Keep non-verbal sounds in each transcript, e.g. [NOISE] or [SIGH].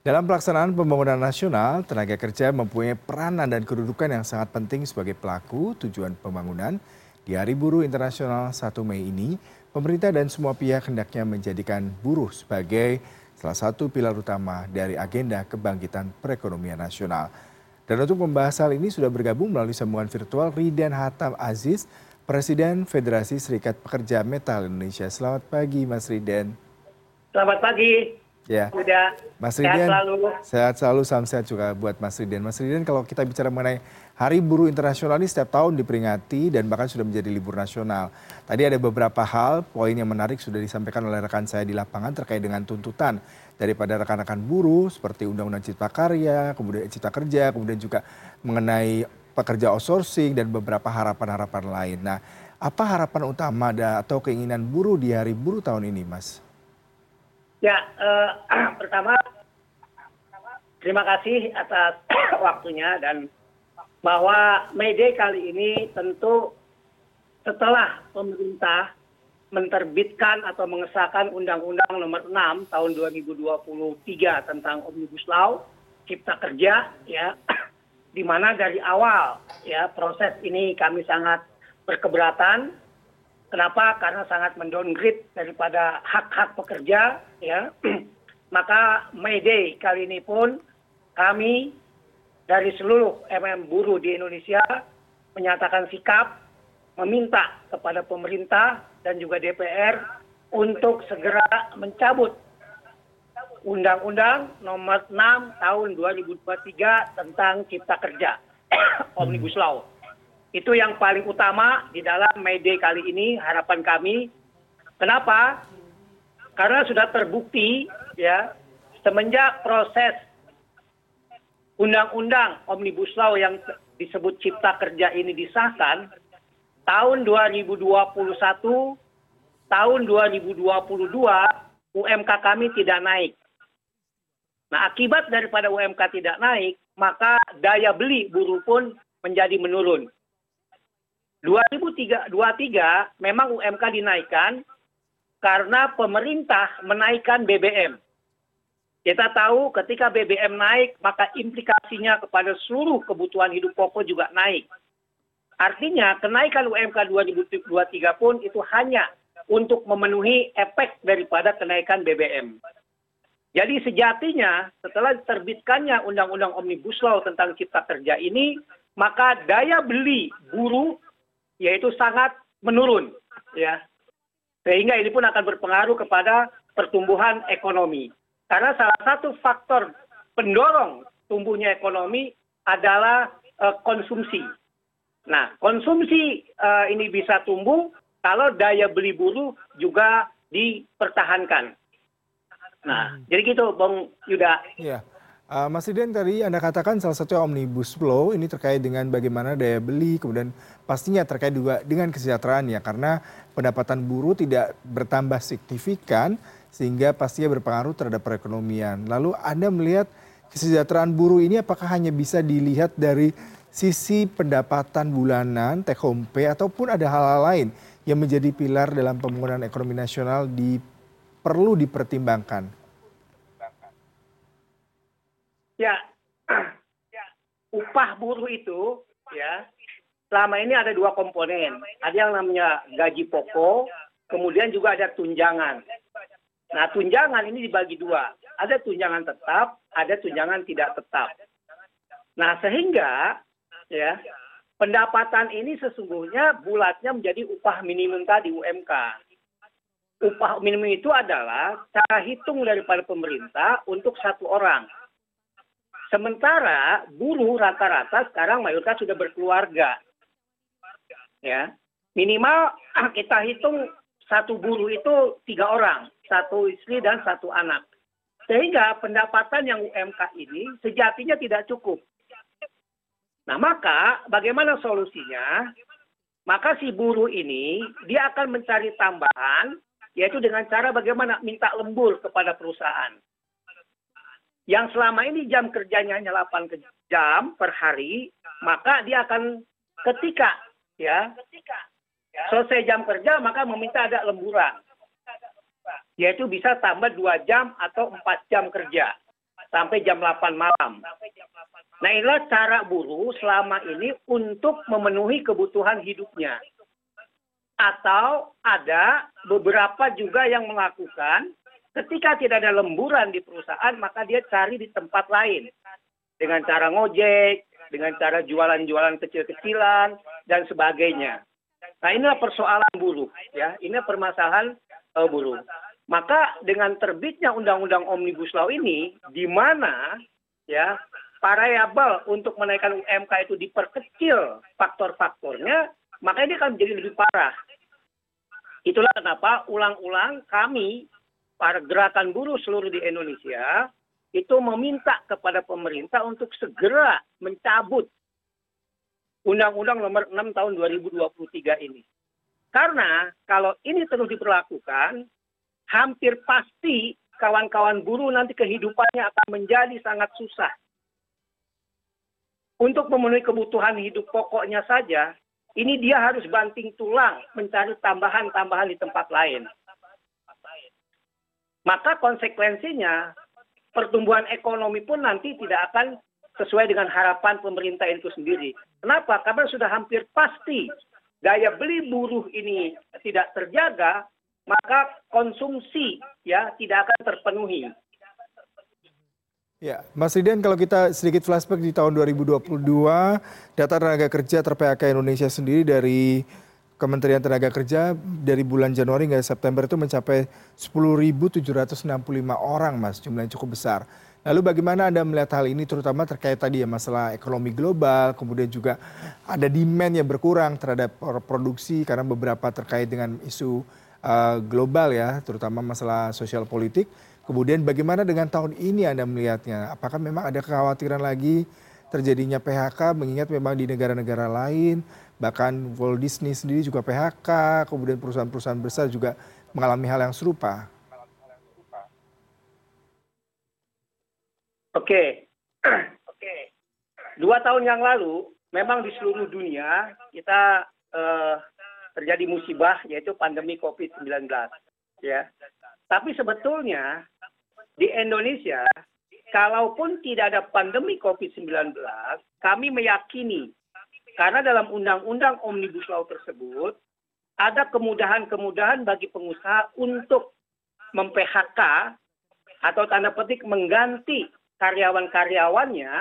dalam pelaksanaan pembangunan nasional tenaga kerja mempunyai peranan dan kedudukan yang sangat penting sebagai pelaku tujuan pembangunan di hari buruh internasional satu mei ini pemerintah dan semua pihak hendaknya menjadikan buruh sebagai salah satu pilar utama dari agenda kebangkitan perekonomian nasional. Dan untuk membahas hal ini sudah bergabung melalui sambungan virtual Riden Hatam Aziz, Presiden Federasi Serikat Pekerja Metal Indonesia. Selamat pagi Mas Riden. Selamat pagi. Ya. Udah. Mas Riden, sehat selalu. Sehat selalu, salam sehat juga buat Mas Riden. Mas Riden, kalau kita bicara mengenai Hari Buruh Internasional ini setiap tahun diperingati dan bahkan sudah menjadi libur nasional. Tadi ada beberapa hal, poin yang menarik sudah disampaikan oleh rekan saya di lapangan terkait dengan tuntutan daripada rekan-rekan buruh seperti Undang-Undang Cipta Karya, kemudian Cipta Kerja, kemudian juga mengenai pekerja outsourcing dan beberapa harapan-harapan lain. Nah, apa harapan utama atau keinginan buruh di Hari Buruh tahun ini, Mas? Ya eh, [CLEARS THROAT] pertama terima kasih atas [CLEARS THROAT] waktunya dan bahwa May kali ini tentu setelah pemerintah menerbitkan atau mengesahkan Undang-Undang Nomor 6 Tahun 2023 tentang Omnibus Law Cipta Kerja ya [CLEARS THROAT] di mana dari awal ya proses ini kami sangat berkeberatan kenapa? Karena sangat mendowngrade daripada hak hak pekerja ya. [CLEARS THROAT] Maka May Day kali ini pun kami dari seluruh mm buruh di Indonesia menyatakan sikap meminta kepada pemerintah dan juga DPR untuk segera mencabut Undang-Undang Nomor 6 Tahun 2023 tentang Cipta Kerja [CLEARS THROAT] Omnibus Law itu yang paling utama di dalam May Day kali ini harapan kami. Kenapa? Karena sudah terbukti ya semenjak proses undang-undang Omnibus Law yang disebut Cipta Kerja ini disahkan tahun 2021 tahun 2022 UMK kami tidak naik. Nah, akibat daripada UMK tidak naik, maka daya beli buruh pun menjadi menurun. 2023 memang umk dinaikkan karena pemerintah menaikkan bbm kita tahu ketika bbm naik maka implikasinya kepada seluruh kebutuhan hidup pokok juga naik. Artinya kenaikan umk 2023 pun itu hanya untuk memenuhi efek daripada kenaikan bbm jadi sejatinya setelah diterbitkannya undang-undang omnibus law tentang cipta kerja ini maka daya beli buruh yaitu sangat menurun ya. Sehingga ini pun akan berpengaruh kepada pertumbuhan ekonomi. Karena salah satu faktor pendorong tumbuhnya ekonomi adalah uh, konsumsi. Nah konsumsi uh, ini bisa tumbuh kalau daya beli buruh juga dipertahankan. Nah hmm. jadi gitu bang yuda. Ya. Uh, Mas Riden tadi Anda katakan salah satu omnibus law ini terkait dengan bagaimana daya beli, kemudian pastinya terkait juga dengan kesejahteraan ya, karena pendapatan buruh tidak bertambah signifikan sehingga pastinya berpengaruh terhadap perekonomian. Lalu Anda melihat kesejahteraan buruh ini apakah hanya bisa dilihat dari sisi pendapatan bulanan, take home pay, ataupun ada hal-hal lain yang menjadi pilar dalam pembangunan ekonomi nasional di, perlu dipertimbangkan? Ya. Upah buruh itu ya selama ini ada dua komponen. Ada yang namanya gaji pokok kemudian juga ada tunjangan. Nah tunjangan ini dibagi dua. Ada tunjangan tetap ada tunjangan tidak tetap. Nah sehingga ya pendapatan ini sesungguhnya bulatnya menjadi upah minimum tadi UMK upah minimum itu adalah cara hitung daripada pemerintah untuk satu orang sementara buruh rata rata sekarang mayoritas sudah berkeluarga. Ya. Minimal [CLEARS THROAT] kita hitung satu buruh itu tiga orang satu istri dan satu anak. Sehingga pendapatan yang UMK ini sejatinya tidak cukup. Nah maka bagaimana solusinya? Maka si buruh ini dia akan mencari tambahan yaitu dengan cara bagaimana minta lembur kepada perusahaan yang selama ini jam kerjanya hanya 8 jam per hari, maka dia akan ketika ya selesai jam kerja maka meminta ada lemburan yaitu bisa tambah dua jam atau empat jam kerja sampai jam 8 malam. Nah inilah cara buruh selama ini untuk memenuhi kebutuhan hidupnya. Atau ada beberapa juga yang melakukan ketika tidak ada lemburan di perusahaan maka dia cari di tempat lain. Dengan cara ngojek, dengan cara jualan-jualan kecil-kecilan, dan sebagainya. Nah inilah persoalan buruh. ya Ini permasalahan uh, buruh. Maka dengan terbitnya Undang-Undang Omnibus Law ini, di mana ya variabel untuk menaikkan UMK itu diperkecil faktor-faktornya, maka ini akan menjadi lebih parah. Itulah kenapa ulang-ulang kami, para gerakan buruh seluruh di Indonesia, itu meminta kepada pemerintah untuk segera mencabut Undang-Undang nomor 6 tahun 2023 ini. Karena kalau ini terus diperlakukan, hampir pasti kawan-kawan buruh nanti kehidupannya akan menjadi sangat susah. Untuk memenuhi kebutuhan hidup pokoknya saja, ini dia harus banting tulang mencari tambahan-tambahan di tempat lain. Maka konsekuensinya pertumbuhan ekonomi pun nanti tidak akan sesuai dengan harapan pemerintah itu sendiri. Kenapa? Karena sudah hampir pasti daya beli buruh ini tidak terjaga, maka konsumsi ya tidak akan terpenuhi. Ya, Mas Riden, kalau kita sedikit flashback di tahun 2022, data tenaga kerja ter-PHK Indonesia sendiri dari Kementerian Tenaga Kerja dari bulan Januari hingga September itu mencapai 10.765 orang, Mas, jumlahnya cukup besar. Lalu bagaimana Anda melihat hal ini terutama terkait tadi ya masalah ekonomi global, kemudian juga ada demand yang berkurang terhadap produksi karena beberapa terkait dengan isu uh, global ya, terutama masalah sosial politik. Kemudian bagaimana dengan tahun ini Anda melihatnya? Apakah memang ada kekhawatiran lagi terjadinya PHK mengingat memang di negara-negara lain bahkan Walt Disney sendiri juga PHK, kemudian perusahaan-perusahaan besar juga mengalami hal yang serupa. Oke, oke. Dua tahun yang lalu, memang di seluruh dunia kita uh, terjadi musibah yaitu pandemi COVID-19 ya. Tapi sebetulnya di Indonesia kalaupun tidak ada pandemi COVID-19, kami meyakini karena dalam undang-undang Omnibus Law tersebut ada kemudahan-kemudahan bagi pengusaha untuk mem-PHK atau tanda petik mengganti karyawan-karyawannya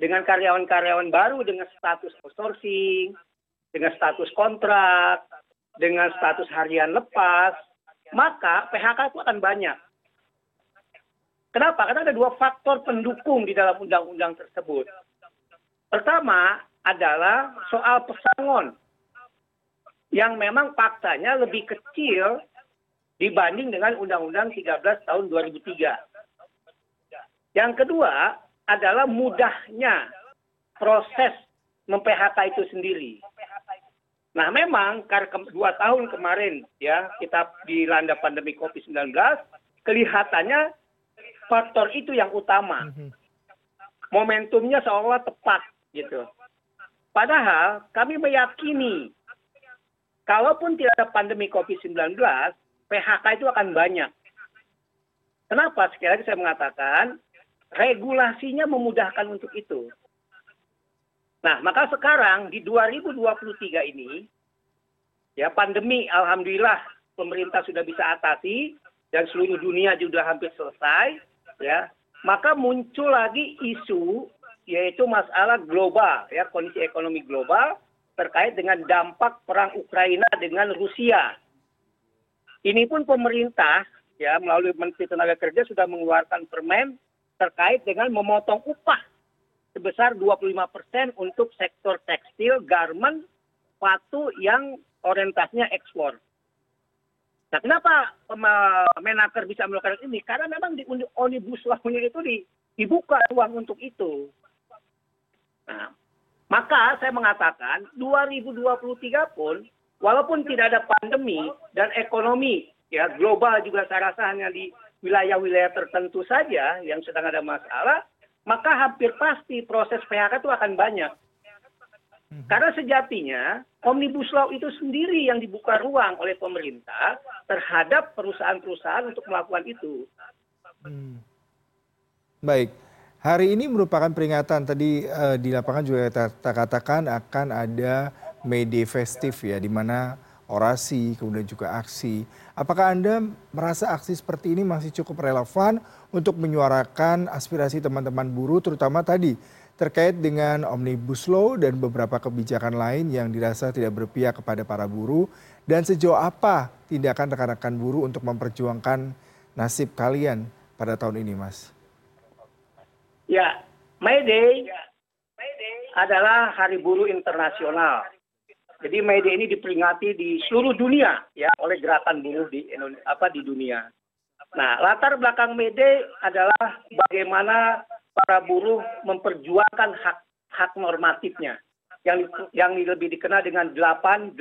dengan karyawan-karyawan baru dengan status outsourcing, dengan status kontrak, dengan status harian lepas, maka PHK itu akan banyak. Kenapa? Karena ada dua faktor pendukung di dalam undang-undang tersebut. Pertama adalah soal pesangon yang memang faktanya lebih kecil dibanding dengan Undang-Undang 13 tahun 2003. Yang kedua adalah mudahnya proses mem-PHK itu sendiri. Nah memang karena dua tahun kemarin ya kita dilanda pandemi COVID-19, kelihatannya faktor itu yang utama. Mhm. Momentumnya seolah tepat gitu. Padahal kami meyakini kalaupun tidak ada pandemi COVID-19, PHK itu akan banyak. Kenapa? Sekali lagi saya mengatakan, regulasinya memudahkan untuk itu. Nah, maka sekarang di 2023 ini, ya pandemi alhamdulillah pemerintah sudah bisa atasi dan seluruh dunia juga hampir selesai, ya. Maka muncul lagi isu yaitu masalah global, ya kondisi ekonomi global terkait dengan dampak perang Ukraina dengan Rusia. Ini pun pemerintah ya melalui Menteri Tenaga Kerja sudah mengeluarkan permen terkait dengan memotong upah sebesar 25 persen untuk sektor tekstil, garment, sepatu yang orientasinya ekspor. Nah, kenapa Menaker bisa melakukan ini? Karena memang di omnibus law-nya itu di, dibuka ruang untuk itu. Nah, maka saya mengatakan 2023 pun walaupun tidak ada pandemi dan ekonomi ya global juga saya rasa hanya di wilayah-wilayah tertentu saja yang sedang ada masalah, maka hampir pasti proses PHK itu akan banyak. Hmm. Karena sejatinya Omnibus Law itu sendiri yang dibuka ruang oleh pemerintah terhadap perusahaan-perusahaan untuk melakukan itu. Hmm. Baik. Hari ini merupakan peringatan. Tadi di lapangan juga kita katakan akan ada may day festive ya di mana orasi kemudian juga aksi. Apakah anda merasa aksi seperti ini masih cukup relevan untuk menyuarakan aspirasi teman teman buruh terutama tadi terkait dengan omnibus law dan beberapa kebijakan lain yang dirasa tidak berpihak kepada para buruh? Dan sejauh apa tindakan rekan rekan buruh untuk memperjuangkan nasib kalian pada tahun ini mas ya may day adalah hari buruh internasional. Jadi may day ini diperingati di seluruh dunia ya oleh gerakan buruh di apa di dunia. Nah latar belakang may day adalah bagaimana para buruh memperjuangkan hak hak normatifnya. Yang yang lebih dikenal dengan 888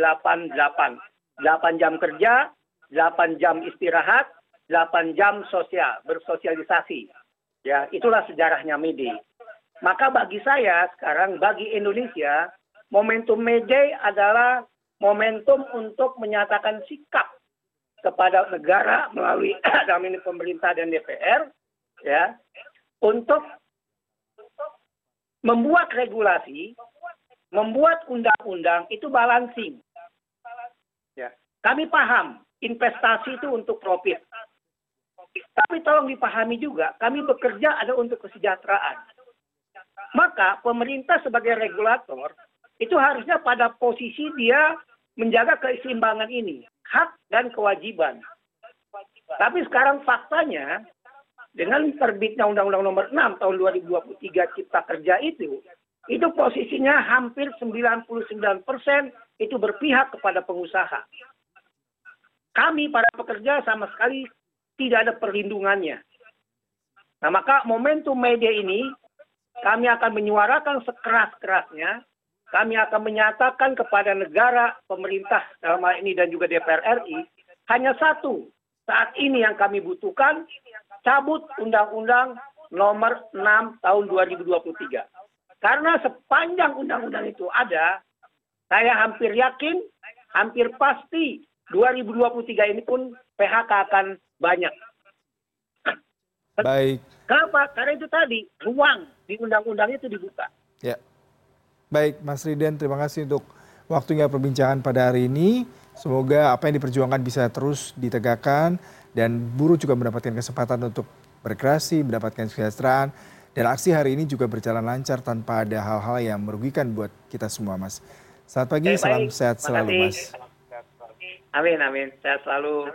8 jam kerja 8 jam istirahat 8 jam sosial bersosialisasi ya itulah sejarahnya Mede maka bagi saya sekarang bagi Indonesia momentum Mede adalah momentum untuk menyatakan sikap kepada negara melalui [CLEARS THROAT] dalam ini pemerintah dan DPR ya untuk membuat regulasi, membuat undang-undang itu balancing. Ya. Kami paham investasi itu untuk profit. Tapi tolong dipahami juga, kami bekerja ada untuk kesejahteraan. Maka pemerintah sebagai regulator itu harusnya pada posisi dia menjaga keseimbangan ini, hak dan kewajiban. Tapi sekarang faktanya dengan terbitnya Undang-Undang Nomor 6 tahun 2023 Cipta Kerja itu, itu posisinya hampir 99 persen itu berpihak kepada pengusaha. Kami para pekerja sama sekali tidak ada perlindungannya. Nah maka momentum media ini kami akan menyuarakan sekeras-kerasnya, kami akan menyatakan kepada negara, pemerintah dalam hal ini dan juga DPR RI, hanya satu, saat ini yang kami butuhkan cabut Undang-Undang Nomor 6 Tahun 2023. Karena sepanjang undang-undang itu ada, saya hampir yakin, hampir pasti 2023 ini pun PHK akan banyak. Baik. Kenapa? Karena itu tadi ruang di undang-undang itu dibuka. Ya. Baik, Mas Riden, terima kasih untuk waktunya perbincangan pada hari ini. Semoga apa yang diperjuangkan bisa terus ditegakkan dan buruh juga mendapatkan kesempatan untuk berkreasi, mendapatkan kesejahteraan dan aksi hari ini juga berjalan lancar tanpa ada hal-hal yang merugikan buat kita semua, Mas. Selamat pagi, salam sehat selalu, Mas. Amin, amin. Sehat selalu.